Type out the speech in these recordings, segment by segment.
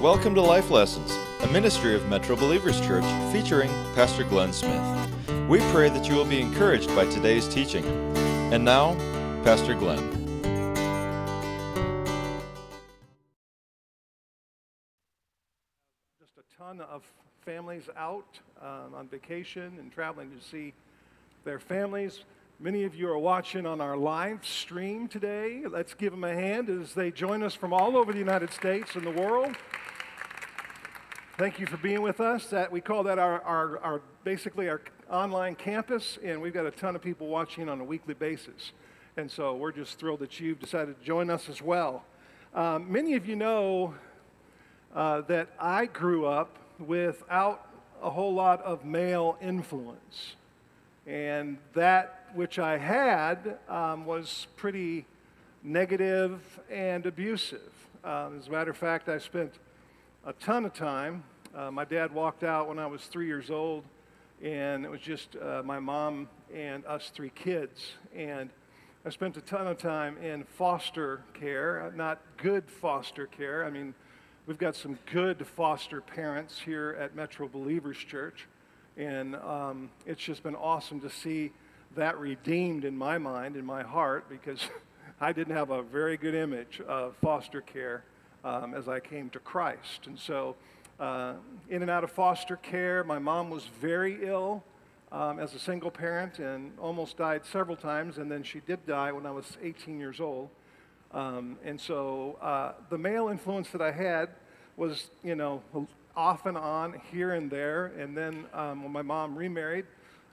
Welcome to Life Lessons, a ministry of Metro Believers Church featuring Pastor Glenn Smith. We pray that you will be encouraged by today's teaching. And now, Pastor Glenn. Just a ton of families out um, on vacation and traveling to see their families. Many of you are watching on our live stream today. Let's give them a hand as they join us from all over the United States and the world. Thank you for being with us. That we call that our, our, our, basically our online campus, and we've got a ton of people watching on a weekly basis. And so we're just thrilled that you've decided to join us as well. Um, many of you know uh, that I grew up without a whole lot of male influence, and that which I had um, was pretty negative and abusive. Um, as a matter of fact, I spent a ton of time. Uh, my dad walked out when I was three years old, and it was just uh, my mom and us three kids. And I spent a ton of time in foster care, uh, not good foster care. I mean, we've got some good foster parents here at Metro Believers Church, and um, it's just been awesome to see that redeemed in my mind, in my heart, because I didn't have a very good image of foster care um, as I came to Christ. And so, uh, in and out of foster care, my mom was very ill um, as a single parent and almost died several times, and then she did die when I was 18 years old. Um, and so, uh, the male influence that I had was, you know, off and on, here and there. And then, um, when my mom remarried,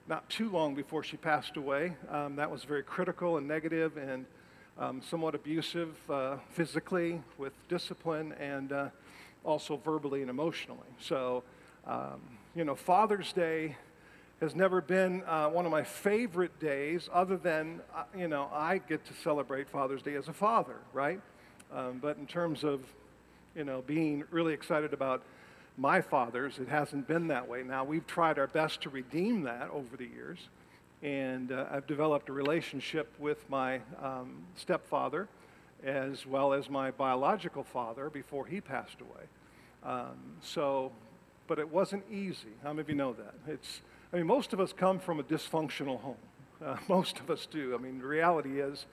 not too long before she passed away, um, that was very critical and negative and um, somewhat abusive uh, physically with discipline and uh, also verbally and emotionally. So, um, you know, Father's Day has never been uh, one of my favorite days, other than, uh, you know, I get to celebrate Father's Day as a father, right? Um, but in terms of, you know, being really excited about my fathers, it hasn't been that way. Now, we've tried our best to redeem that over the years and uh, I've developed a relationship with my um, stepfather as well as my biological father before he passed away. Um, so, but it wasn't easy. How many of you know that? It's, I mean, most of us come from a dysfunctional home. Uh, most of us do. I mean, the reality is,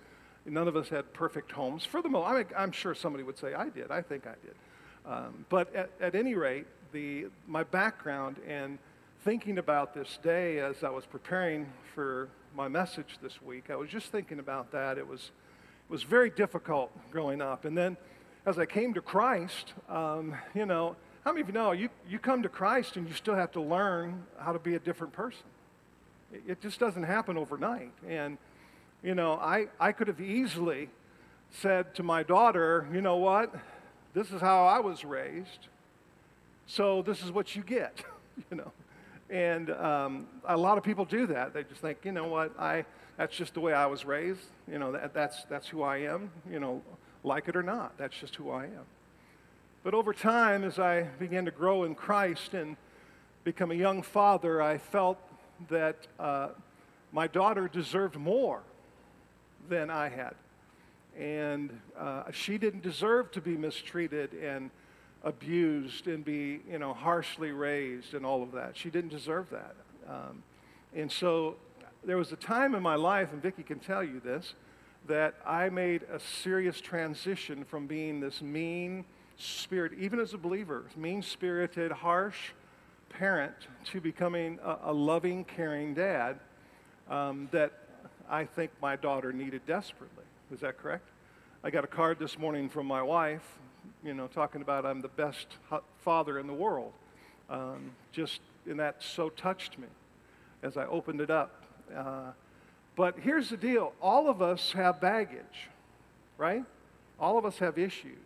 none of us had perfect homes. For the most, I mean, I'm sure somebody would say I did. I think I did. Um, but at, at any rate, the, my background and thinking about this day as I was preparing for my message this week, I was just thinking about that. It was, it was very difficult growing up. And then as I came to Christ, um, you know, how many of you know you, you come to Christ and you still have to learn how to be a different person? It, it just doesn't happen overnight. And, you know, I, I could have easily said to my daughter, you know what? This is how I was raised. So this is what you get, you know. And um, a lot of people do that. They just think, you know what, I, that's just the way I was raised. You know, that, that's, that's who I am, you know, like it or not. That's just who I am. But over time, as I began to grow in Christ and become a young father, I felt that uh, my daughter deserved more than I had. And uh, she didn't deserve to be mistreated and abused and be, you know, harshly raised and all of that. She didn't deserve that. Um, and so there was a time in my life, and Vicki can tell you this, that I made a serious transition from being this mean spirit, even as a believer, mean spirited, harsh parent, to becoming a, a loving, caring dad um, that I think my daughter needed desperately. Is that correct? I got a card this morning from my wife you know, talking about I'm the best father in the world. Um, just, and that so touched me as I opened it up. Uh, but here's the deal all of us have baggage, right? All of us have issues.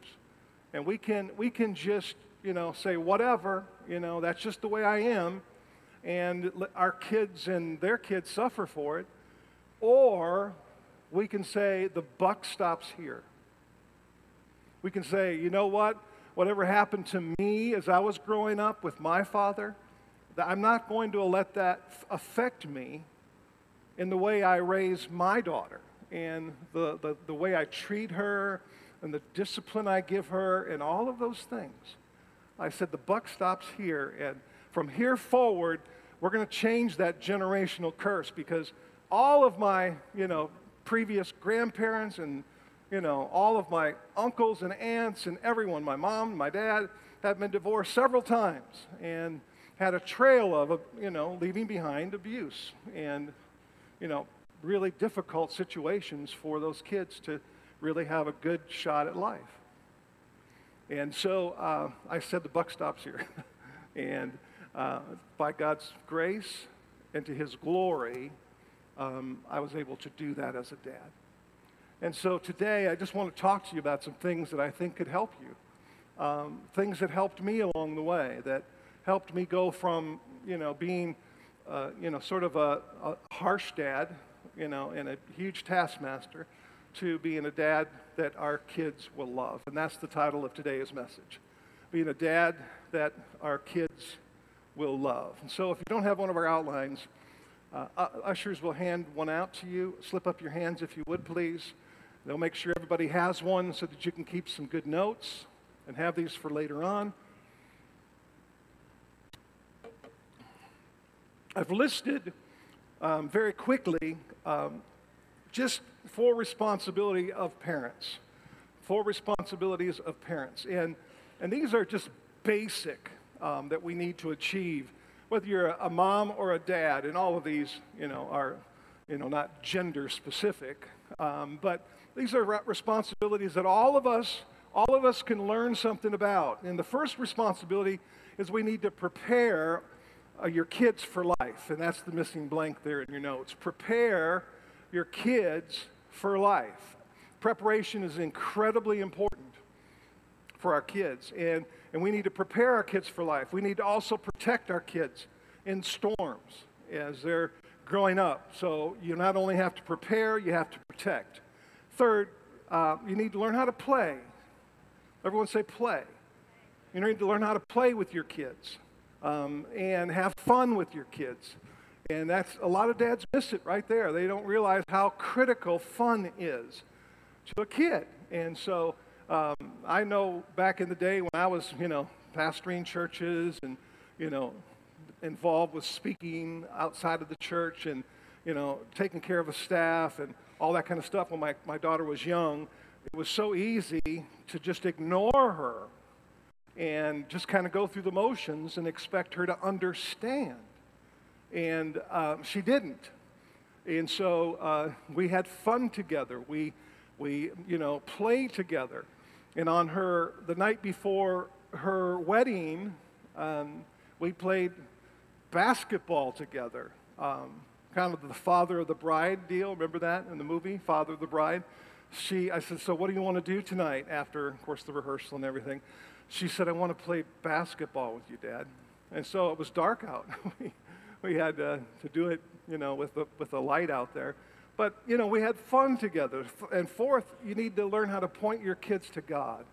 And we can, we can just, you know, say, whatever, you know, that's just the way I am. And our kids and their kids suffer for it. Or we can say, the buck stops here. We can say, you know what? Whatever happened to me as I was growing up with my father, I'm not going to let that affect me in the way I raise my daughter and the, the, the way I treat her and the discipline I give her and all of those things. I said, the buck stops here. And from here forward, we're going to change that generational curse because all of my, you know, previous grandparents and, you know, all of my uncles and aunts and everyone, my mom, my dad, have been divorced several times and had a trail of, you know, leaving behind abuse and, you know, really difficult situations for those kids to really have a good shot at life. And so uh, I said the buck stops here. and uh, by God's grace and to his glory, um, I was able to do that as a dad. And so today, I just want to talk to you about some things that I think could help you. Um, things that helped me along the way, that helped me go from, you know, being, uh, you know, sort of a, a harsh dad, you know, and a huge taskmaster, to being a dad that our kids will love. And that's the title of today's message being a dad that our kids will love. And so if you don't have one of our outlines, uh, ushers will hand one out to you. Slip up your hands if you would, please. They'll make sure everybody has one so that you can keep some good notes and have these for later on. I've listed um, very quickly um, just four responsibility of parents. Four responsibilities of parents. And, and these are just basic um, that we need to achieve, whether you're a mom or a dad, and all of these, you know, are, you know, not gender specific, um, but these are responsibilities that all of us, all of us can learn something about. And the first responsibility is we need to prepare uh, your kids for life, and that's the missing blank there in your notes. Prepare your kids for life. Preparation is incredibly important for our kids, and, and we need to prepare our kids for life. We need to also protect our kids in storms as they're growing up. So you not only have to prepare, you have to protect. Third, uh, you need to learn how to play. Everyone say play. You need to learn how to play with your kids um, and have fun with your kids. And that's a lot of dads miss it right there. They don't realize how critical fun is to a kid. And so um, I know back in the day when I was, you know, pastoring churches and, you know, involved with speaking outside of the church and, you know, taking care of a staff and all that kind of stuff when my, my daughter was young, it was so easy to just ignore her and just kind of go through the motions and expect her to understand and uh, she didn't. And so uh, we had fun together. We, we, you know, played together. And on her, the night before her wedding, um, we played basketball together. Um, kind of the father of the bride deal. Remember that in the movie, Father of the Bride? She, I said, so what do you want to do tonight after, of course, the rehearsal and everything? She said, I want to play basketball with you, Dad. And so it was dark out. we had uh, to do it, you know, with the, with the light out there. But, you know, we had fun together. And fourth, you need to learn how to point your kids to God.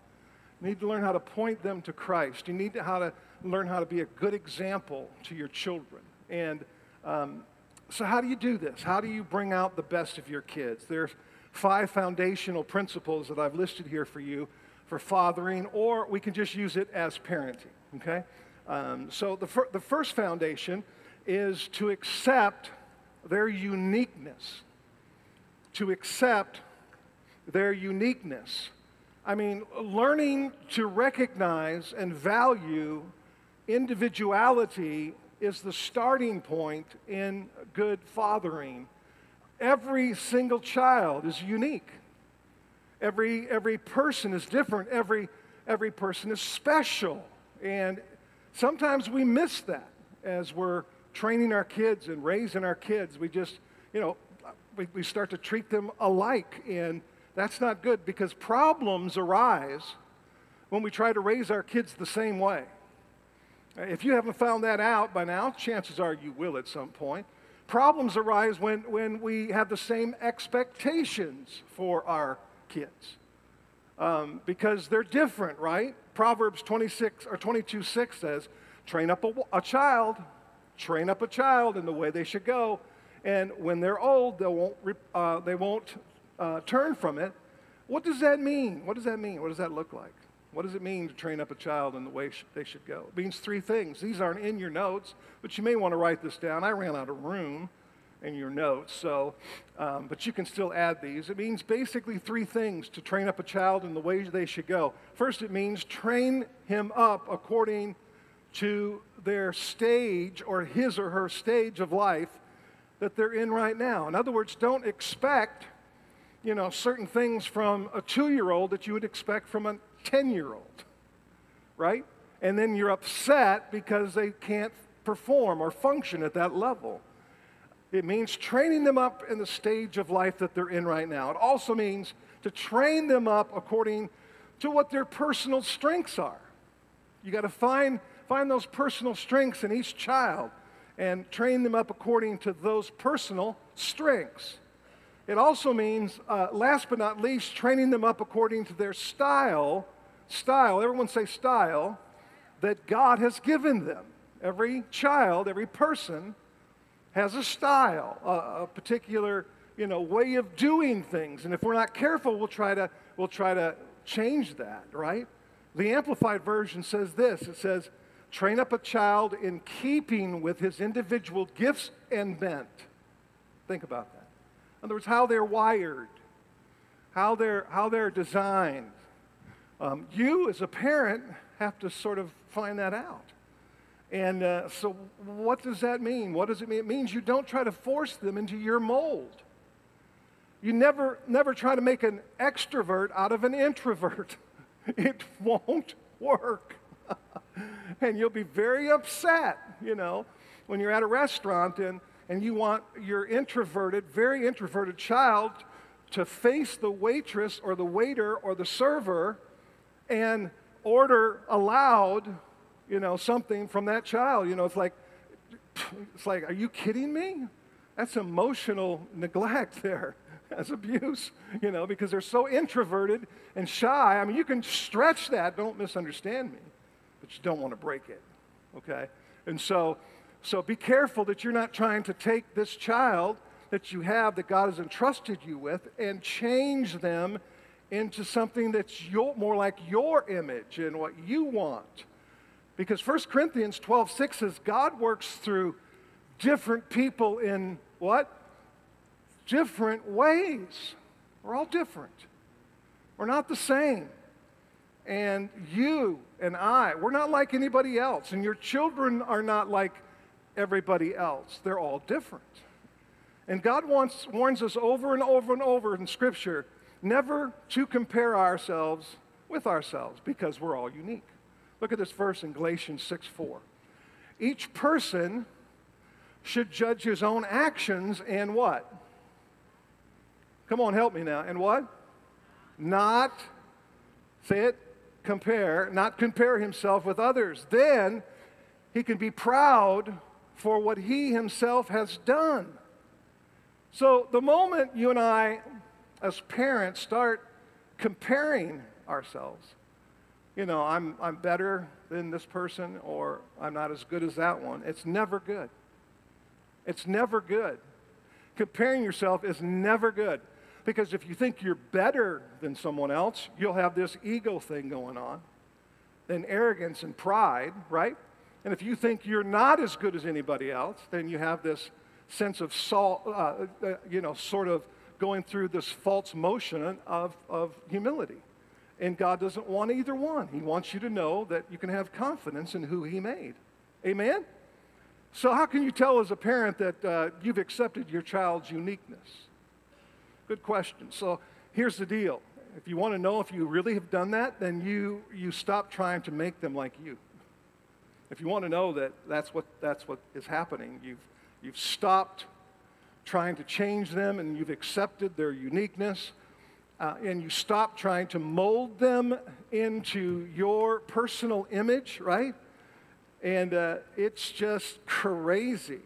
You need to learn how to point them to Christ. You need to, how to learn how to be a good example to your children. And um, so, how do you do this? How do you bring out the best of your kids? There's five foundational principles that I've listed here for you for fathering, or we can just use it as parenting, okay? Um, so, the, fir- the first foundation is to accept their uniqueness. To accept their uniqueness. I mean, learning to recognize and value individuality is the starting point in good fathering. Every single child is unique. Every, every person is different. Every, every person is special. And sometimes we miss that as we're training our kids and raising our kids, we just, you know, we, we start to treat them alike. And that's not good because problems arise when we try to raise our kids the same way. If you haven't found that out by now, chances are you will at some point. Problems arise when, when we have the same expectations for our kids um, because they're different, right? Proverbs 26 or 22 6 says, Train up a, a child train up a child in the way they should go, and when they're old, they won't, uh, they won't uh, turn from it. What does that mean? What does that mean? What does that look like? What does it mean to train up a child in the way sh- they should go? It means three things. These aren't in your notes, but you may want to write this down. I ran out of room in your notes, so, um, but you can still add these. It means basically three things to train up a child in the way they should go. First, it means train him up according to their stage or his or her stage of life that they're in right now. In other words, don't expect, you know, certain things from a two year old that you would expect from a 10 year old, right? And then you're upset because they can't perform or function at that level. It means training them up in the stage of life that they're in right now. It also means to train them up according to what their personal strengths are. You got to find, find those personal strengths in each child and train them up according to those personal strengths. It also means, uh, last but not least, training them up according to their style, style, everyone say style, that God has given them. Every child, every person has a style, a, a particular you know, way of doing things. And if we're not careful, we'll try to, we'll try to change that, right? The Amplified Version says this it says, train up a child in keeping with his individual gifts and bent. Think about that. In other words, how they're wired, how they're, how they're designed. Um, you, as a parent, have to sort of find that out. And uh, so, what does that mean? What does it mean? It means you don't try to force them into your mold. You never, never try to make an extrovert out of an introvert. It won't work. and you'll be very upset, you know, when you're at a restaurant and, and you want your introverted, very introverted child to face the waitress or the waiter or the server and order aloud, you know, something from that child. You know, it's like, it's like, are you kidding me? That's emotional neglect there. That's abuse, you know, because they're so introverted and shy. I mean, you can stretch that, don't misunderstand me, but you don't want to break it, okay? And so, so be careful that you're not trying to take this child that you have that God has entrusted you with and change them into something that's your, more like your image and what you want. Because 1 Corinthians 12 6 says God works through different people in what? different ways. We're all different. We're not the same. And you and I, we're not like anybody else. And your children are not like everybody else. They're all different. And God wants, warns us over and over and over in Scripture never to compare ourselves with ourselves because we're all unique. Look at this verse in Galatians 6 4. Each person should judge his own actions and what? Come on, help me now. And what? Not, say it, compare, not compare himself with others. Then he can be proud for what he himself has done. So the moment you and I, as parents, start comparing ourselves, you know, I'm, I'm better than this person or I'm not as good as that one, it's never good. It's never good. Comparing yourself is never good. Because if you think you're better than someone else, you'll have this ego thing going on, then arrogance and pride, right? And if you think you're not as good as anybody else, then you have this sense of, salt, uh, uh, you know, sort of going through this false motion of, of humility. And God doesn't want either one. He wants you to know that you can have confidence in who He made. Amen? So, how can you tell as a parent that uh, you've accepted your child's uniqueness? Good question. So here's the deal. If you want to know if you really have done that, then you, you stop trying to make them like you. If you want to know that that's what, that's what is happening, you've, you've stopped trying to change them and you've accepted their uniqueness. Uh, and you stop trying to mold them into your personal image, right? And uh, it's just crazy.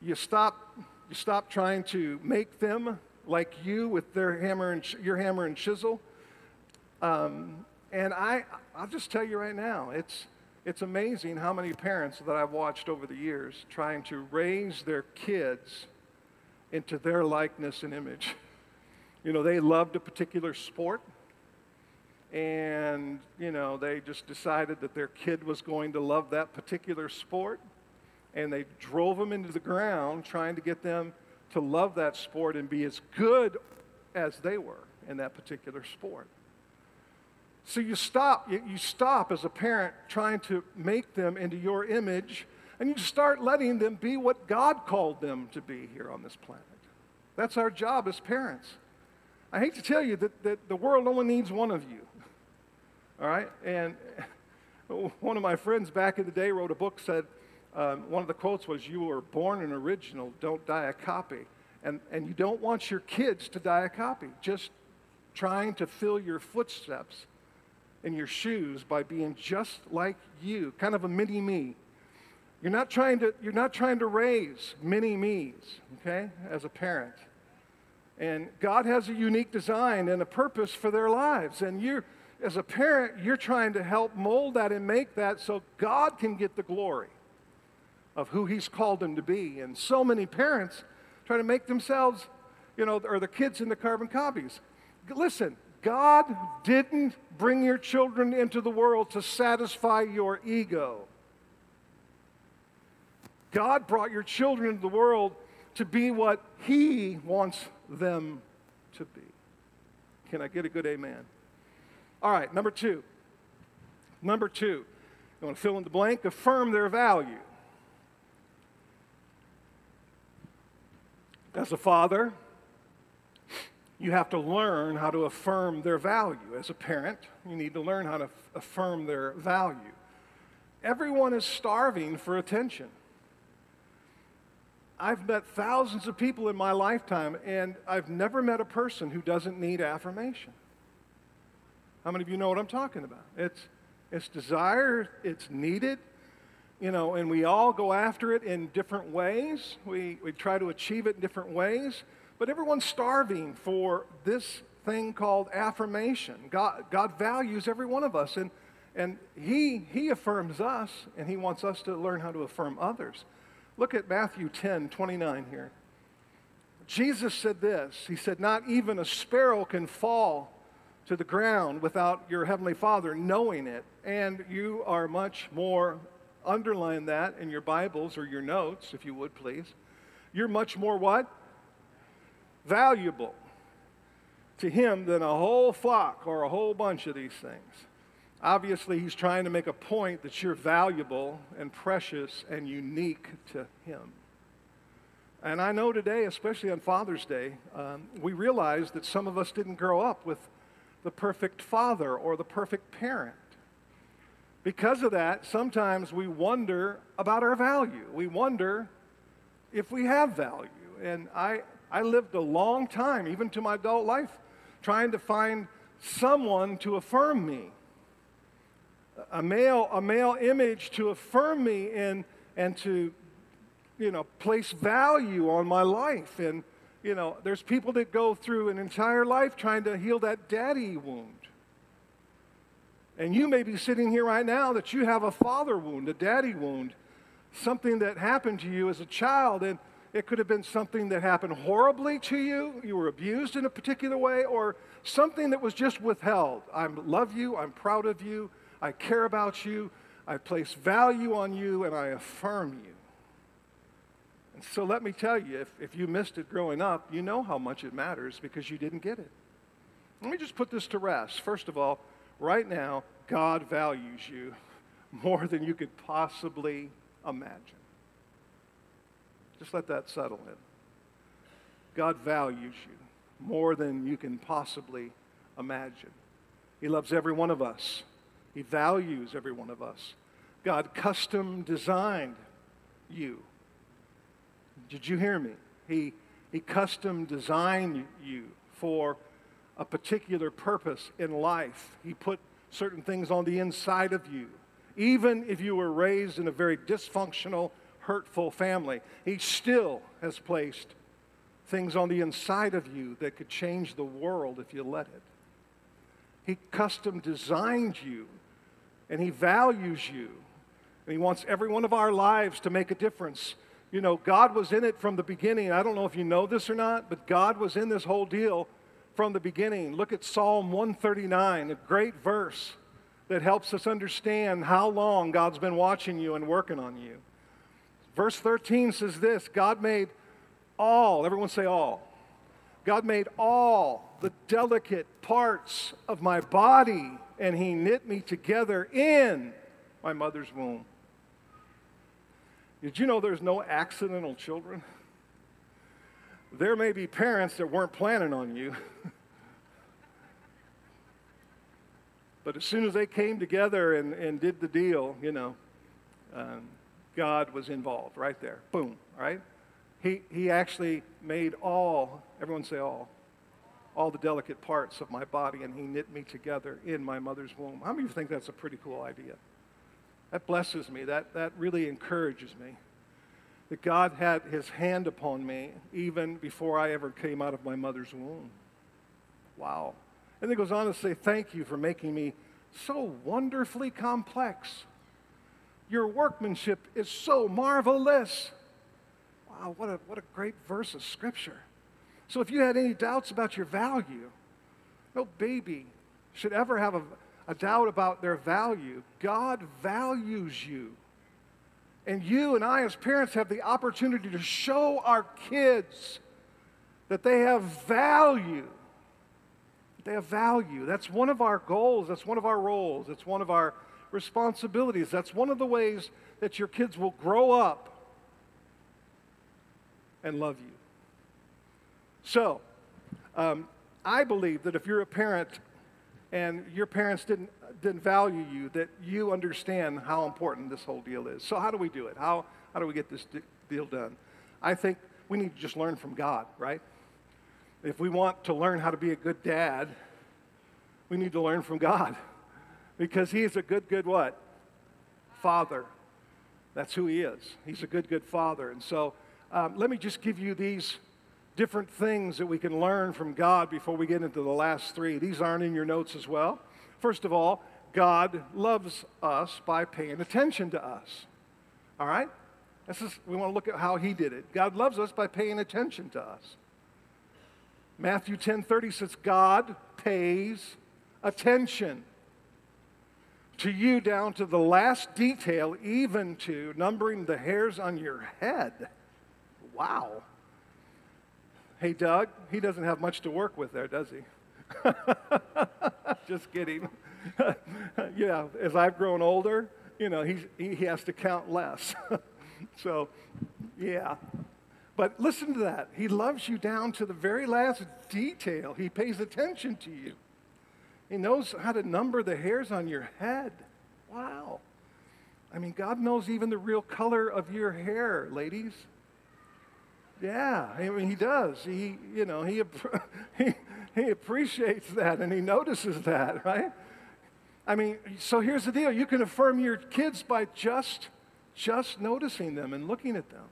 You stop, you stop trying to make them like you with their hammer and your hammer and chisel. Um, and I, I'll just tell you right now, it's, it's amazing how many parents that I've watched over the years trying to raise their kids into their likeness and image. You know, they loved a particular sport, and you know, they just decided that their kid was going to love that particular sport, and they drove them into the ground trying to get them to love that sport and be as good as they were in that particular sport. So you stop, you stop as a parent trying to make them into your image, and you start letting them be what God called them to be here on this planet. That's our job as parents. I hate to tell you that, that the world only needs one of you. All right? And one of my friends back in the day wrote a book, said, um, one of the quotes was, You were born an original, don't die a copy. And, and you don't want your kids to die a copy, just trying to fill your footsteps in your shoes by being just like you, kind of a mini me. You're not trying to, you're not trying to raise mini me's, okay, as a parent. And God has a unique design and a purpose for their lives. And you, as a parent, you're trying to help mold that and make that so God can get the glory of who He's called them to be. And so many parents try to make themselves, you know, or the kids into carbon copies. Listen, God didn't bring your children into the world to satisfy your ego. God brought your children into the world to be what He wants them to be. Can I get a good amen? All right, number two. Number two, you want to fill in the blank? Affirm their value. As a father, you have to learn how to affirm their value. As a parent, you need to learn how to affirm their value. Everyone is starving for attention. I've met thousands of people in my lifetime, and I've never met a person who doesn't need affirmation. How many of you know what I'm talking about? It's, it's desire, it's needed, you know, and we all go after it in different ways. We, we try to achieve it in different ways. But everyone's starving for this thing called affirmation. God, God values every one of us, and, and he, he affirms us, and He wants us to learn how to affirm others. Look at Matthew 10 29 here. Jesus said this He said, Not even a sparrow can fall to the ground without your Heavenly Father knowing it. And you are much more, underline that in your Bibles or your notes, if you would please. You're much more what? valuable to him than a whole flock or a whole bunch of these things. Obviously, he's trying to make a point that you're valuable and precious and unique to him. And I know today, especially on Father's Day, um, we realize that some of us didn't grow up with the perfect father or the perfect parent. Because of that, sometimes we wonder about our value. We wonder if we have value. And I, I lived a long time, even to my adult life, trying to find someone to affirm me. A male, a male image to affirm me and, and to, you know, place value on my life. And, you know, there's people that go through an entire life trying to heal that daddy wound. And you may be sitting here right now that you have a father wound, a daddy wound, something that happened to you as a child. And it could have been something that happened horribly to you, you were abused in a particular way, or something that was just withheld. I love you, I'm proud of you, I care about you, I place value on you, and I affirm you. And so let me tell you, if, if you missed it growing up, you know how much it matters because you didn't get it. Let me just put this to rest. First of all, right now, God values you more than you could possibly imagine. Just let that settle in. God values you more than you can possibly imagine. He loves every one of us, He values every one of us. God custom designed you. Did you hear me? He, he custom designed you for a particular purpose in life. He put certain things on the inside of you. Even if you were raised in a very dysfunctional hurtful family, He still has placed things on the inside of you that could change the world if you let it. He custom designed you, and He values you, and He wants every one of our lives to make a difference. You know, God was in it from the beginning. I don't know if you know this or not, but God was in this whole deal from the beginning. Look at Psalm 139, a great verse. that helps us understand how long God's been watching you and working on you. Verse 13 says this God made all, everyone say all. God made all the delicate parts of my body, and He knit me together in my mother's womb. Did you know there's no accidental children? There may be parents that weren't planning on you. but as soon as they came together and, and did the deal, you know, um, God was involved right there. Boom, right? He, he actually made all, everyone say all, all the delicate parts of my body, and he knit me together in my mother's womb. How many of you think that's a pretty cool idea? That blesses me. That, that really encourages me. That God had his hand upon me even before I ever came out of my mother's womb. Wow. And then goes on to say, Thank you for making me so wonderfully complex. Your workmanship is so marvelous. Wow, what a, what a great verse of scripture. So if you had any doubts about your value, no baby should ever have a, a doubt about their value. God values you. And you and I, as parents, have the opportunity to show our kids that they have value. They have value. That's one of our goals. That's one of our roles. It's one of our responsibilities. That's one of the ways that your kids will grow up and love you. So, um, I believe that if you're a parent and your parents didn't, didn't value you, that you understand how important this whole deal is. So, how do we do it? How, how do we get this deal done? I think we need to just learn from God, right? If we want to learn how to be a good dad, we need to learn from God because He is a good, good what? Father. That's who He is. He's a good, good Father. And so, um, let me just give you these different things that we can learn from God before we get into the last three. These aren't in your notes as well. First of all, God loves us by paying attention to us. All right? This is, we want to look at how he did it. God loves us by paying attention to us. Matthew 10:30 says God pays attention to you down to the last detail, even to numbering the hairs on your head. Wow. Hey, Doug, he doesn't have much to work with there, does he? Just kidding. yeah, as I've grown older, you know, he's, he has to count less. so, yeah. But listen to that. He loves you down to the very last detail. He pays attention to you. He knows how to number the hairs on your head. Wow. I mean, God knows even the real color of your hair, ladies. Yeah, I mean, he does. He, you know, he, he, he appreciates that and he notices that, right? I mean, so here's the deal. You can affirm your kids by just, just noticing them and looking at them.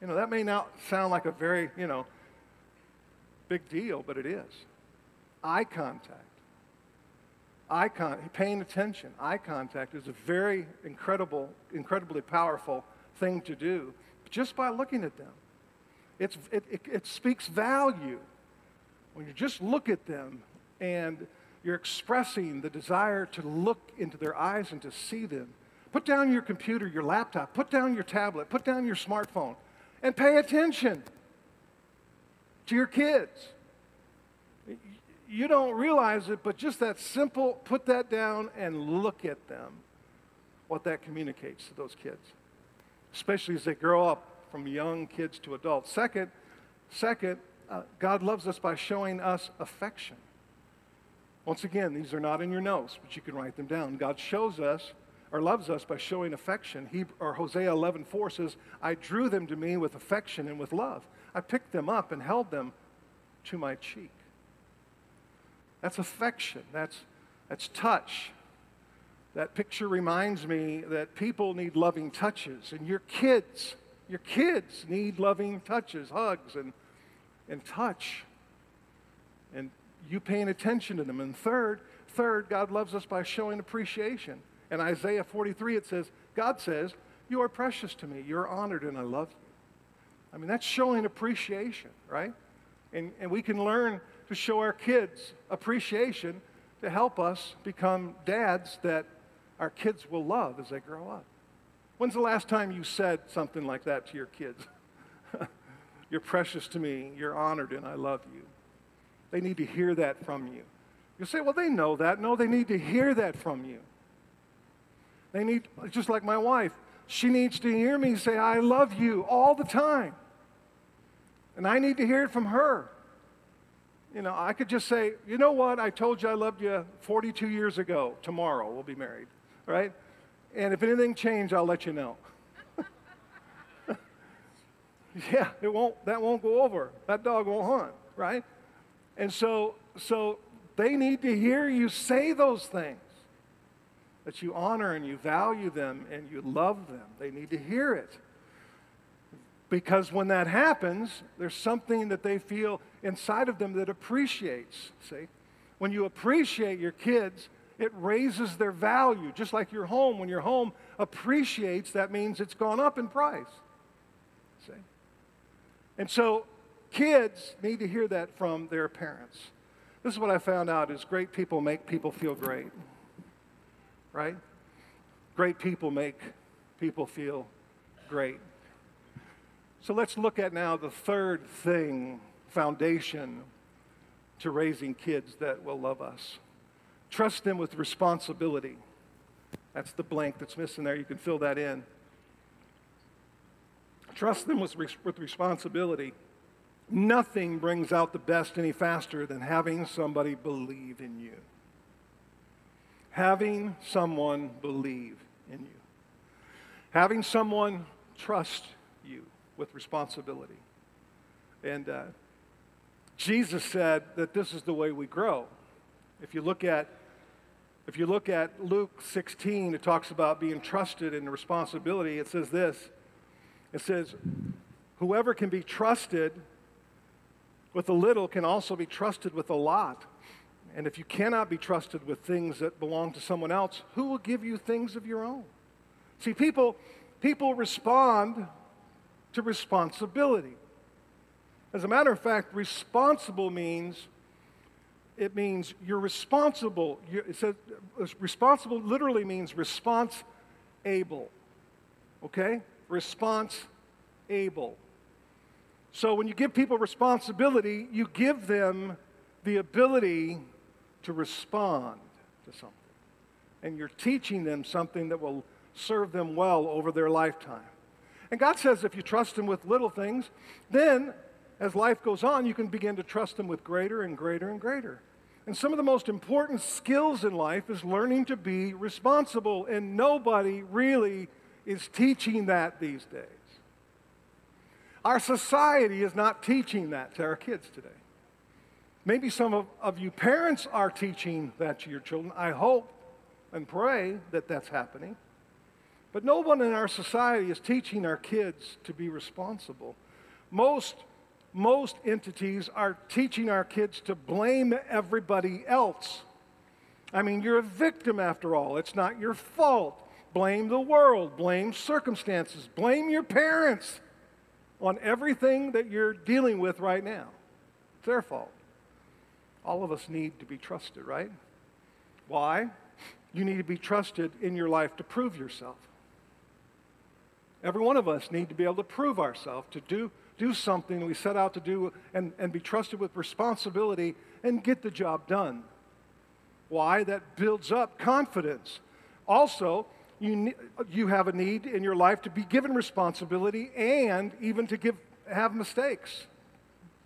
You know, that may not sound like a very, you know, big deal, but it is. Eye contact. Eye contact, paying attention. Eye contact is a very incredible, incredibly powerful thing to do just by looking at them. It, it, it speaks value. When you just look at them and you're expressing the desire to look into their eyes and to see them. Put down your computer, your laptop, put down your tablet, put down your smartphone, and pay attention to your kids. You don't realize it, but just that simple put that down and look at them, what that communicates to those kids especially as they grow up from young kids to adults. Second, second, uh, God loves us by showing us affection. Once again, these are not in your notes, but you can write them down. God shows us or loves us by showing affection. He, or Hosea 11:4 says, "I drew them to me with affection and with love. I picked them up and held them to my cheek." That's affection. That's that's touch. That picture reminds me that people need loving touches, and your kids, your kids need loving touches, hugs, and, and touch. And you paying attention to them. And third, third, God loves us by showing appreciation. In Isaiah 43, it says, God says, You are precious to me. You're honored, and I love you. I mean, that's showing appreciation, right? And, and we can learn to show our kids appreciation to help us become dads that our kids will love as they grow up. When's the last time you said something like that to your kids? You're precious to me, you're honored, and I love you. They need to hear that from you. You say, well, they know that. No, they need to hear that from you. They need, just like my wife, she needs to hear me say, I love you all the time. And I need to hear it from her. You know, I could just say, you know what? I told you I loved you 42 years ago. Tomorrow we'll be married, right? And if anything changed, I'll let you know. yeah, it won't, that won't go over. That dog won't hunt, right? And so, so they need to hear you say those things that you honor and you value them and you love them. They need to hear it. Because when that happens, there's something that they feel inside of them that appreciates. See? When you appreciate your kids, it raises their value. Just like your home, when your home appreciates, that means it's gone up in price. See? And so kids need to hear that from their parents. This is what I found out is great people make people feel great. Right? Great people make people feel great. So let's look at now the third thing, foundation to raising kids that will love us. Trust them with responsibility. That's the blank that's missing there. You can fill that in. Trust them with, with responsibility. Nothing brings out the best any faster than having somebody believe in you. Having someone believe in you. Having someone trust you with responsibility. And uh, Jesus said that this is the way we grow. If you look at if you look at Luke 16, it talks about being trusted and responsibility. It says this. It says, Whoever can be trusted with a little can also be trusted with a lot. And if you cannot be trusted with things that belong to someone else, who will give you things of your own? See, people, people respond to responsibility. As a matter of fact, responsible means it means you're responsible. It says uh, responsible literally means response able. Okay? Response able. So when you give people responsibility, you give them the ability to respond to something. And you're teaching them something that will serve them well over their lifetime. And God says if you trust Him with little things, then as life goes on, you can begin to trust Him with greater and greater and greater. And some of the most important skills in life is learning to be responsible, and nobody really is teaching that these days. Our society is not teaching that to our kids today. Maybe some of, of you parents are teaching that to your children. I hope and pray that that's happening. But no one in our society is teaching our kids to be responsible. Most, most entities are teaching our kids to blame everybody else. I mean, you're a victim after all. It's not your fault. Blame the world, blame circumstances, blame your parents on everything that you're dealing with right now. It's their fault. All of us need to be trusted, right? Why? You need to be trusted in your life to prove yourself. Every one of us need to be able to prove ourselves, to do, do something we set out to do and, and be trusted with responsibility and get the job done. Why? That builds up confidence. Also, you, you have a need in your life to be given responsibility and even to give, have mistakes,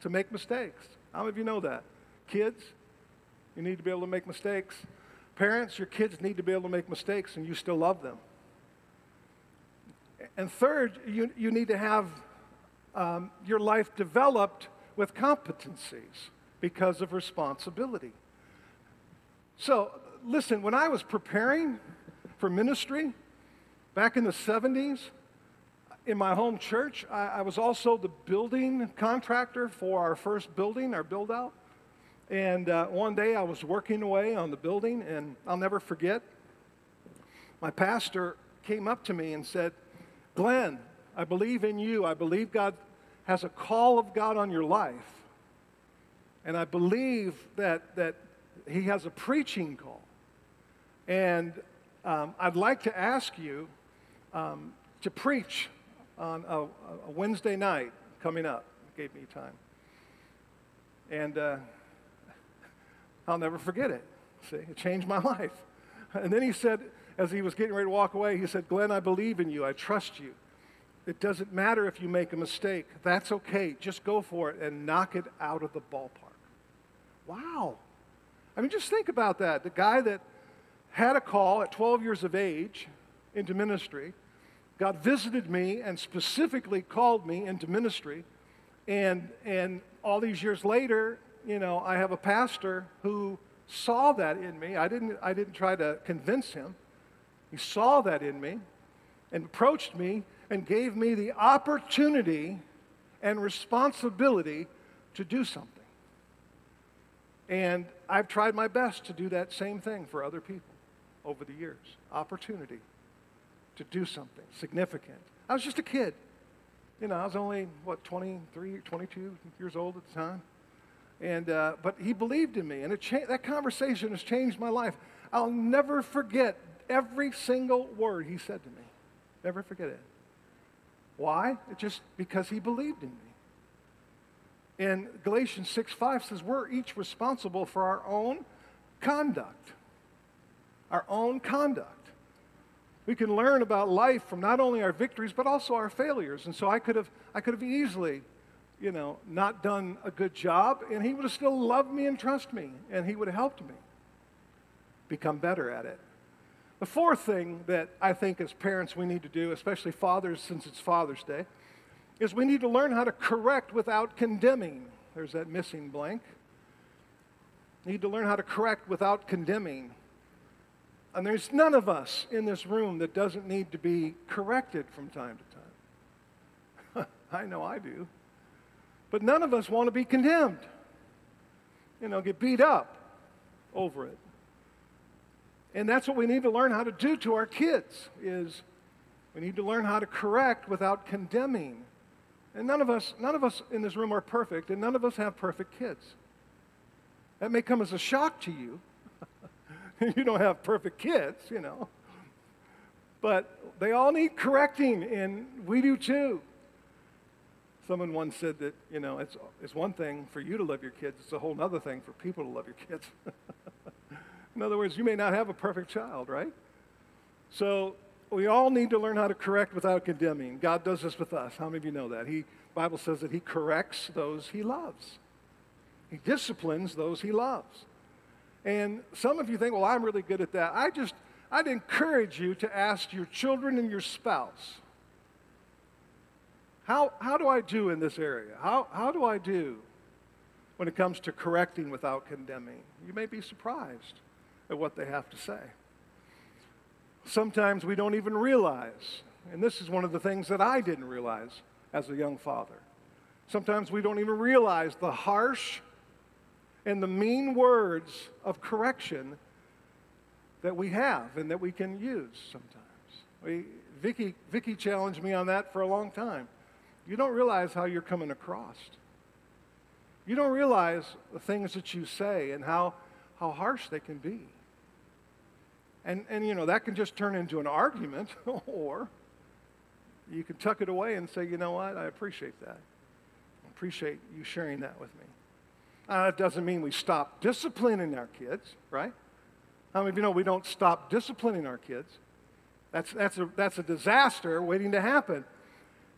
to make mistakes. How many of you know that? Kids, you need to be able to make mistakes. Parents, your kids need to be able to make mistakes and you still love them. And third, you, you need to have um, your life developed with competencies because of responsibility. So, listen, when I was preparing for ministry back in the 70s, in my home church, I, I was also the building contractor for our first building, our build out. And uh, one day I was working away on the building, and I'll never forget, my pastor came up to me and said, Glenn, I believe in you. I believe God has a call of God on your life. And I believe that, that he has a preaching call. And um, I'd like to ask you um, to preach on a, a, Wednesday night coming up. It Gave me time. And uh, I'll never forget it. See, it changed my life. And then he said, as he was getting ready to walk away, he said, Glenn, I believe in you. I trust you. It doesn't matter if you make a mistake. That's okay. Just go for it and knock it out of the ballpark. Wow. I mean, just think about that. The guy that had a call at 12 years of age into ministry, God visited me and specifically called me into ministry. And, and all these years later, you know, I have a pastor who saw that in me. I didn't, I didn't try to convince him. He saw that in me and approached me and gave me the opportunity and responsibility to do something. And I've tried my best to do that same thing for other people over the years. Opportunity to do something significant. I was just a kid. You know, I was only, what, 23, 22 years old at the time. And, uh, but he believed in me, and cha- that conversation has changed my life. I'll never forget every single word he said to me. Never forget it. Why? Just because he believed in me. And Galatians 6 5 says, We're each responsible for our own conduct. Our own conduct. We can learn about life from not only our victories, but also our failures. And so I could have, I could have easily, you know, not done a good job, and he would have still loved me and trusted me, and he would have helped me become better at it. The fourth thing that I think as parents we need to do, especially fathers since it's Father's Day, is we need to learn how to correct without condemning. There's that missing blank. Need to learn how to correct without condemning. And there's none of us in this room that doesn't need to be corrected from time to time. I know I do. But none of us want to be condemned. You know, get beat up over it. And that's what we need to learn how to do to our kids is we need to learn how to correct without condemning. And none of us, none of us in this room are perfect, and none of us have perfect kids. That may come as a shock to you. you don't have perfect kids, you know. But they all need correcting, and we do too. Someone once said that, you know, it's, it's one thing for you to love your kids, it's a whole other thing for people to love your kids. In other words, you may not have a perfect child, right? So we all need to learn how to correct without condemning. God does this with us. How many of you know that? He Bible says that he corrects those he loves. He disciplines those he loves. And some of you think, well, I'm really good at that. I just, I'd encourage you to ask your children and your spouse, how, how do I do in this area? How, how do I do when it comes to correcting without condemning? You may be surprised at what they have to say. Sometimes we don't even realize, and this is one of the things that I didn't realize as a young father. Sometimes we don't even realize the harsh and the mean words of correction that we have and that we can use sometimes. We, Vicky, Vicky challenged me on that for a long time. You don't realize how you're coming across. You don't realize the things that you say and how, how harsh they can be. And, and, you know, that can just turn into an argument, or you can tuck it away and say, you know what, I appreciate that. I appreciate you sharing that with me. Uh, that doesn't mean we stop disciplining our kids, right? How many of you know we don't stop disciplining our kids? That's, that's, a, that's a disaster waiting to happen.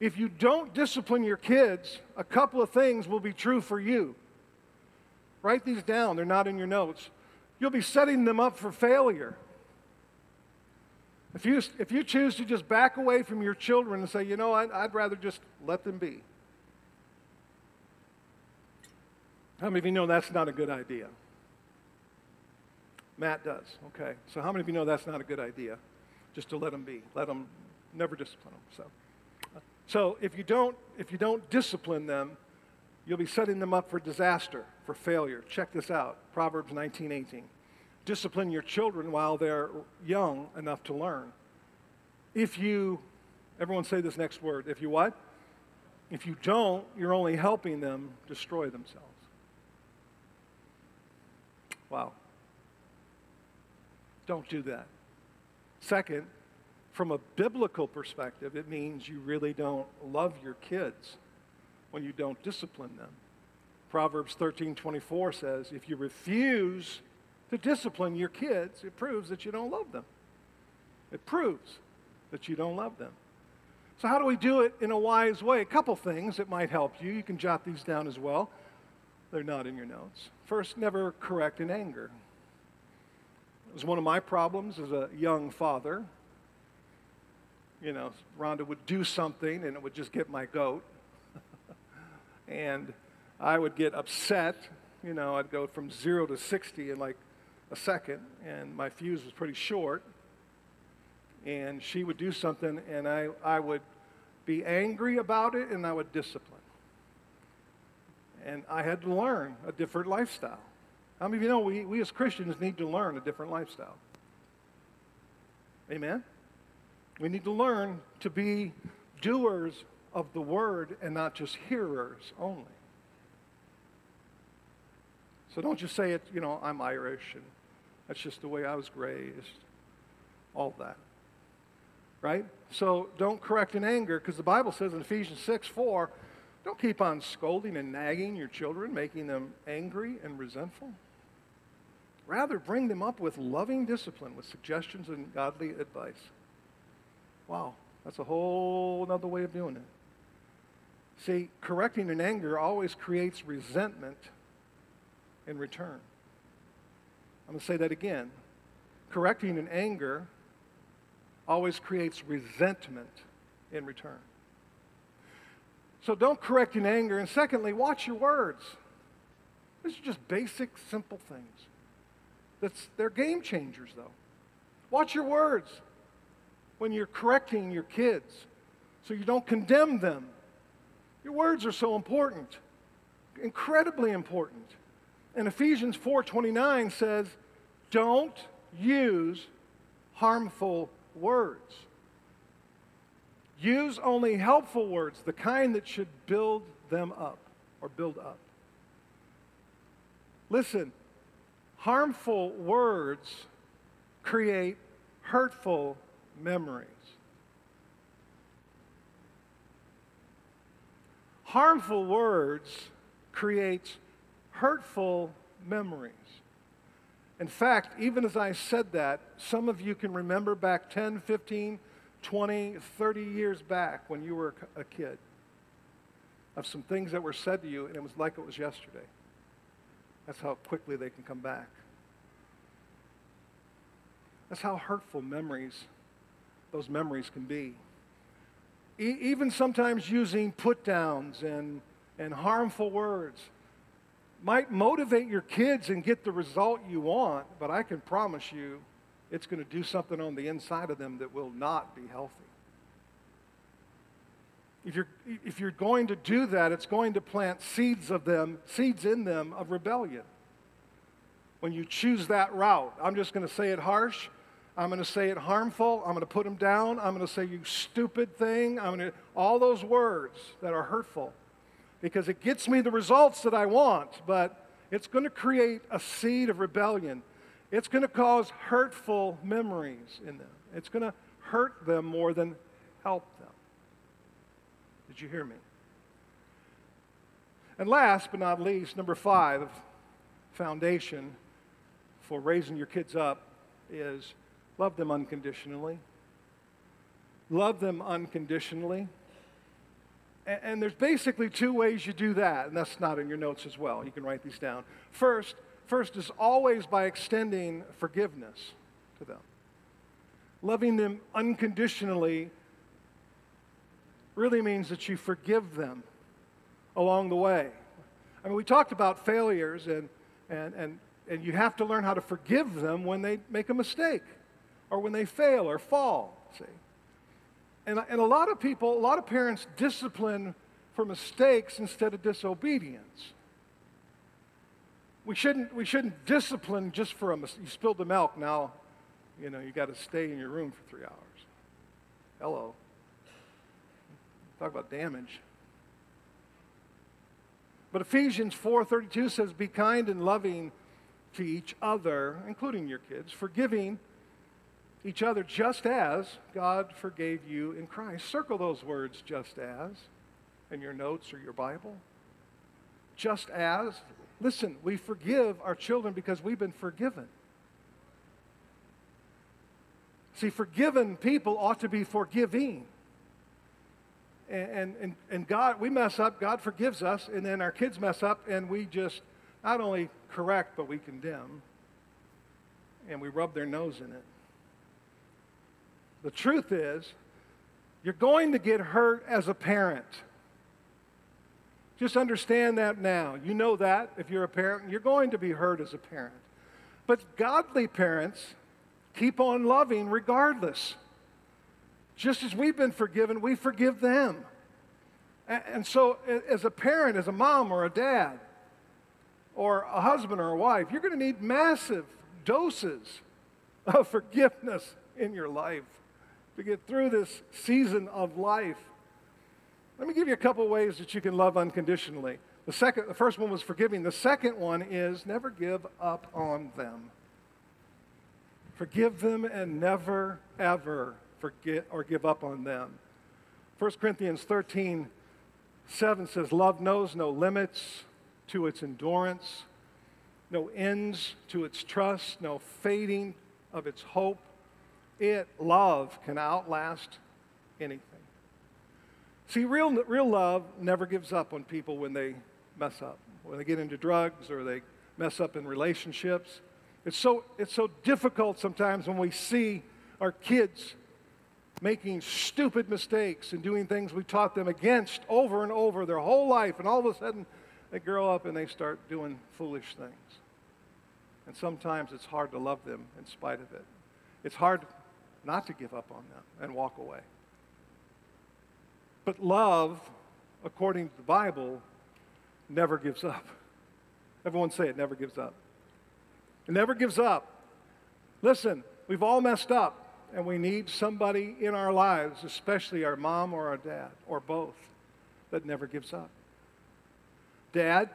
If you don't discipline your kids, a couple of things will be true for you. Write these down, they're not in your notes. You'll be setting them up for failure. If you, if you choose to just back away from your children and say, you know, I'd, I'd rather just let them be. How many of you know that's not a good idea? Matt does. Okay. So how many of you know that's not a good idea? Just to let them be. Let them never discipline them. So, so if you don't if you don't discipline them, you'll be setting them up for disaster, for failure. Check this out. Proverbs 19:18. Discipline your children while they're young enough to learn. If you, everyone say this next word, if you what? If you don't, you're only helping them destroy themselves. Wow. Don't do that. Second, from a biblical perspective, it means you really don't love your kids when you don't discipline them. Proverbs 13:24 says, "If you refuse to discipline your kids, it proves that you don't love them. It proves that you don't love them." So how do we do it in a wise way? A couple things that might help you. You can jot these down as well. They're not in your notes. First, never correct in anger. It was one of my problems as a young father. You know, Rhonda would do something and it would just get my goat. and I would get upset. You know, I'd go from zero to 60 in like a second, and my fuse was pretty short. And she would do something, and I, I would be angry about it, and I would discipline. And I had to learn a different lifestyle. How many of you know we, we as Christians need to learn a different lifestyle? Amen? We need to learn to be doers of the word and not just hearers only. So don't just say it, you know, I'm Irish and that's just the way I was raised. All that. Right? So don't correct in anger because the Bible says in Ephesians 6 4, don't keep on scolding and nagging your children, making them angry and resentful. Rather, bring them up with loving discipline, with suggestions and godly advice. Wow, that's a whole other way of doing it. See, correcting in anger always creates resentment in return. I'm going to say that again. Correcting in anger always creates resentment in return. So don't correct in anger. And secondly, watch your words. These are just basic, simple things. That's, they're game changers, though. Watch your words when you're correcting your kids so you don't condemn them. Your words are so important, incredibly important. And Ephesians 4:29 says, "Don't use harmful words. Use only helpful words, the kind that should build them up or build up." Listen, harmful words create hurtful memories. Harmful words create hurtful memories. In fact, even as I said that, some of you can remember back 10, 15, 20, 30 years back when you were a kid of some things that were said to you, and it was like it was yesterday. That's how quickly they can come back. That's how hurtful memories, those memories can be. E- even sometimes using put downs and, and harmful words might motivate your kids and get the result you want, but I can promise you it's going to do something on the inside of them that will not be healthy. If you're, if you're going to do that, it's going to plant seeds of them, seeds in them of rebellion. When you choose that route, I'm just going to say it harsh. I'm going to say it harmful. I'm going to put them down. I'm going to say you stupid thing. I'm going to all those words that are hurtful because it gets me the results that I want, but it's going to create a seed of rebellion. It's going to cause hurtful memories in them. It's going to hurt them more than help them. Did you hear me? And last but not least, number five, foundation for raising your kids up is love them unconditionally. Love them unconditionally. And, and there's basically two ways you do that, and that's not in your notes as well. You can write these down. First, first is always by extending forgiveness to them. Loving them unconditionally really means that you forgive them along the way. I mean, we talked about failures, and, and, and, and you have to learn how to forgive them when they make a mistake or when they fail or fall, see. And, and a lot of people, a lot of parents discipline for mistakes instead of disobedience. We shouldn't, we shouldn't discipline just for a mistake. You spilled the milk, now, you know, you got to stay in your room for three hours. Hello. Talk about damage. But Ephesians 4:32 says, "Be kind and loving to each other, including your kids, forgiving each other just as God forgave you in Christ. Circle those words, just as, in your notes or your Bible. Just as. Listen, we forgive our children because we've been forgiven. See, forgiven people ought to be forgiving. And, and, and God, we mess up, God forgives us, and then our kids mess up, and we just not only correct, but we condemn. And we rub their nose in it. The truth is, you're going to get hurt as a parent. Just understand that now. You know that if you're a parent, you're going to be hurt as a parent. But godly parents keep on loving regardless. Just as we've been forgiven, we forgive them. And so, as a parent, as a mom or a dad, or a husband or a wife, you're going to need massive doses of forgiveness in your life to get through this season of life. Let me give you a couple ways that you can love unconditionally. The second, the first one was forgiving. The second one is never give up on them. Forgive them and never, ever forget or give up on them. 1 Corinthians 13, 7 says, Love knows no limits to its endurance, no ends to its trust, no fading of its hope. It, love, can outlast anything. See, real, real love never gives up on people when they mess up, when they get into drugs or they mess up in relationships. It's so, it's so difficult sometimes when we see our kids making stupid mistakes and doing things we taught them against over and over their whole life, and all of a sudden they grow up and they start doing foolish things. And sometimes it's hard to love them in spite of it. It's hard not to give up on them and walk away. But love, according to the Bible, never gives up. Everyone say it never gives up. It never gives up. Listen, we've all messed up, and we need somebody in our lives, especially our mom or our dad, or both, that never gives up. Dad,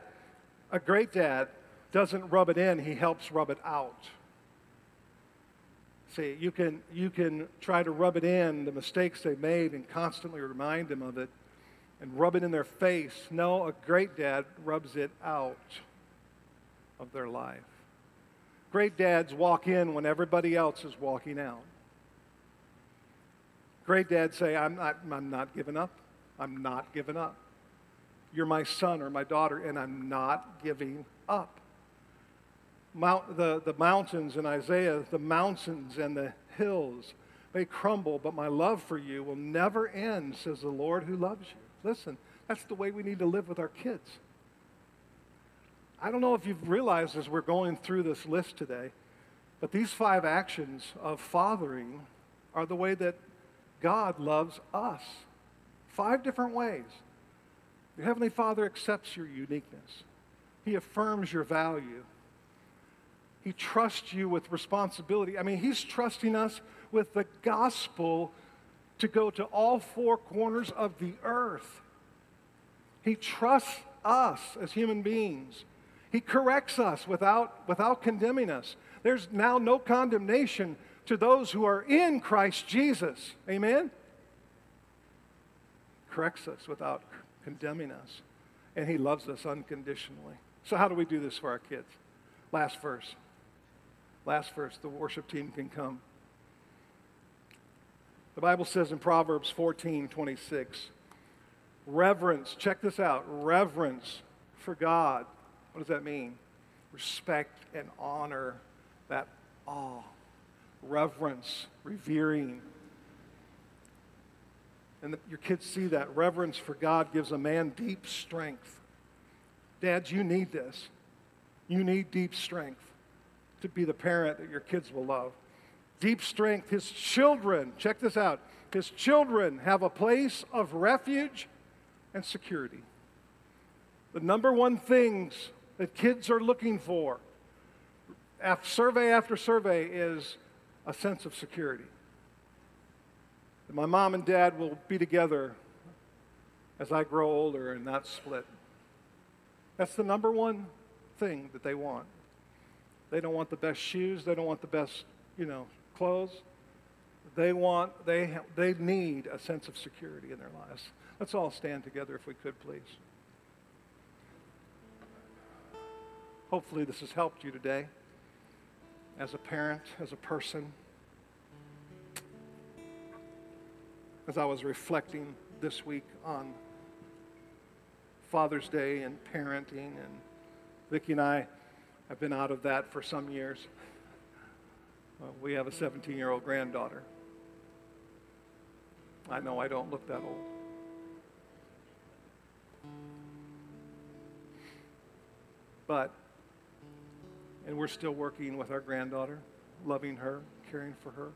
a great dad, doesn't rub it in, he helps rub it out. See, you can, you can try to rub it in, the mistakes they made, and constantly remind them of it and rub it in their face. No, a great dad rubs it out of their life. Great dads walk in when everybody else is walking out. Great dads say, I'm not, I'm not giving up. I'm not giving up. You're my son or my daughter, and I'm not giving up. Mount, the, the mountains in Isaiah, the mountains and the hills may crumble, but my love for you will never end, says the Lord who loves you. Listen, that's the way we need to live with our kids. I don't know if you've realized as we're going through this list today, but these five actions of fathering are the way that God loves us. Five different ways. Your Heavenly Father accepts your uniqueness, He affirms your value. He trusts you with responsibility. I mean, He's trusting us with the gospel to go to all four corners of the earth. He trusts us as human beings he corrects us without, without condemning us. There's now no condemnation to those who are in Christ Jesus. Amen? Corrects us without condemning us. And He loves us unconditionally. So, how do we do this for our kids? Last verse. Last verse. The worship team can come. The Bible says in Proverbs 14 26, reverence, check this out, reverence for God what does that mean? Respect and honor, that awe, reverence, revering. And the, your kids see that. Reverence for God gives a man deep strength. Dads, you need this. You need deep strength to be the parent that your kids will love. Deep strength. His children, check this out, his children have a place of refuge and security. The number one things that kids are looking for, after survey after survey, is a sense of security. That my mom and dad will be together as I grow older and not split. That's the number one thing that they want. They don't want the best shoes, they don't want the best, you know, clothes. They want, they, ha- they need a sense of security in their lives. Let's all stand together if we could, please. Hopefully, this has helped you today as a parent, as a person. As I was reflecting this week on Father's Day and parenting, and Vicki and I have been out of that for some years. Well, we have a 17 year old granddaughter. I know I don't look that old. But, and we're still working with our granddaughter, loving her, caring for her,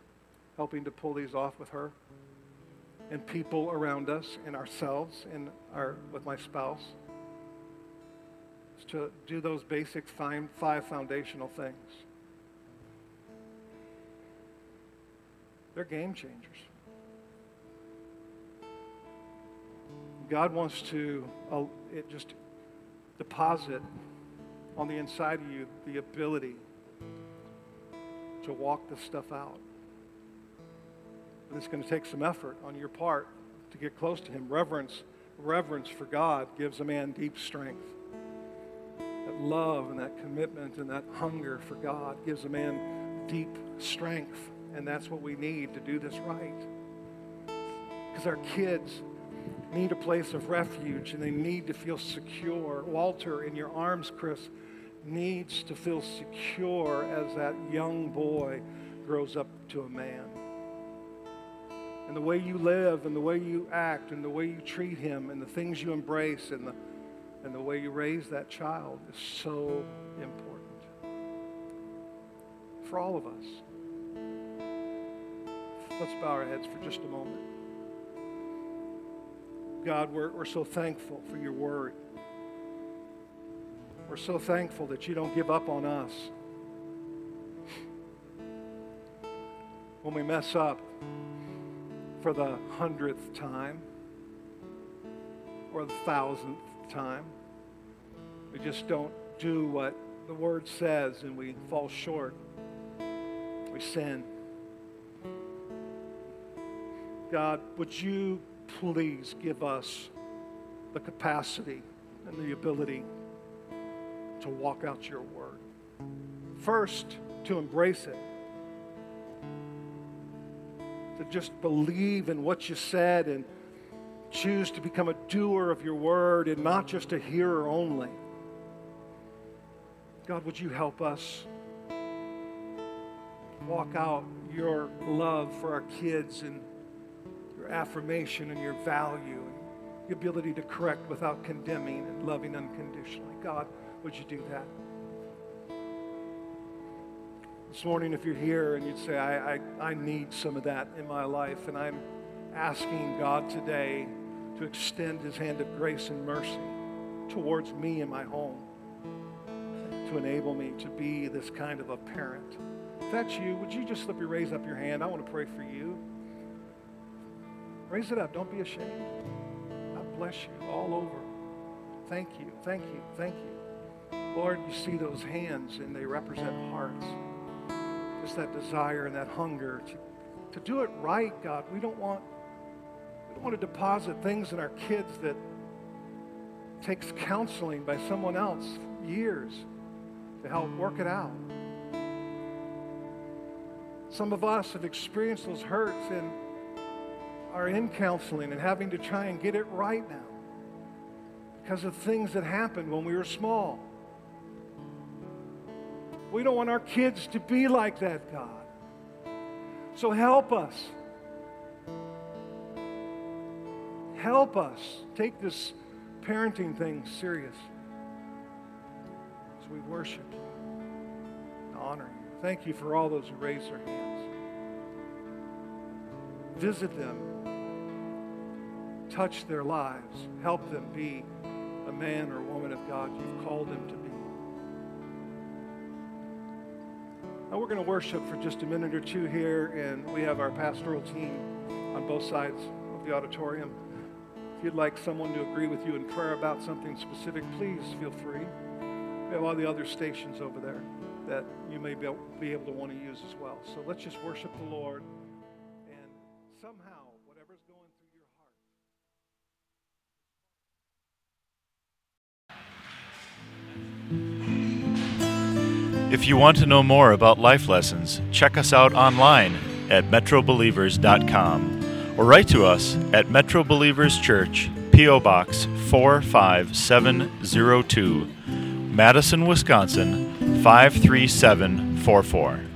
helping to pull these off with her, and people around us, and ourselves, and our, with my spouse, to do those basic five, foundational things. They're game changers. God wants to uh, it just deposit on the inside of you the ability to walk this stuff out. And it's going to take some effort on your part to get close to Him. Reverence, reverence for God gives a man deep strength. Love and that commitment and that hunger for God gives a man deep strength. And that's what we need to do this right. Because our kids need a place of refuge and they need to feel secure. Walter, in your arms, Chris, needs to feel secure as that young boy grows up to a man. And the way you live and the way you act and the way you treat him and the things you embrace and the, and the way you raise that child is so important for all of us. Let's bow our heads for just a moment. God, we're, we're so thankful for your word. We're so thankful that you don't give up on us. When we mess up for the hundredth time or the thousandth time, we just don't do what the word says and we fall short. We sin. God, would you please give us the capacity and the ability to walk out your word. First, to embrace it, to just believe in what you said and choose to become a doer of your word and not just a hearer only. God, would you help us walk out your love for our kids and your affirmation and your value and the ability to correct without condemning and loving unconditionally. God, would you do that? This morning, if you're here and you'd say, I, I, I need some of that in my life, and I'm asking God today to extend his hand of grace and mercy towards me and my home enable me to be this kind of a parent. If that's you, would you just slip your raise up your hand? I want to pray for you. Raise it up. Don't be ashamed. God bless you all over. Thank you. Thank you. Thank you. Lord, you see those hands and they represent hearts. Just that desire and that hunger to, to do it right, God. We don't want we don't want to deposit things in our kids that takes counseling by someone else years to help work it out. Some of us have experienced those hurts and are in counseling and having to try and get it right now because of things that happened when we were small. We don't want our kids to be like that, God. So help us. Help us take this parenting thing serious worship you and honor you. Thank you for all those who raised their hands. Visit them, touch their lives, help them be a man or a woman of God you've called them to be. Now we're going to worship for just a minute or two here, and we have our pastoral team on both sides of the auditorium. If you'd like someone to agree with you in prayer about something specific, please feel free. We have all the other stations over there that you may be able to want to use as well. So let's just worship the Lord. And somehow, whatever's going through your heart. If you want to know more about life lessons, check us out online at metrobelievers.com or write to us at Metro Believers Church, P.O. Box 45702, Madison, Wisconsin 53744.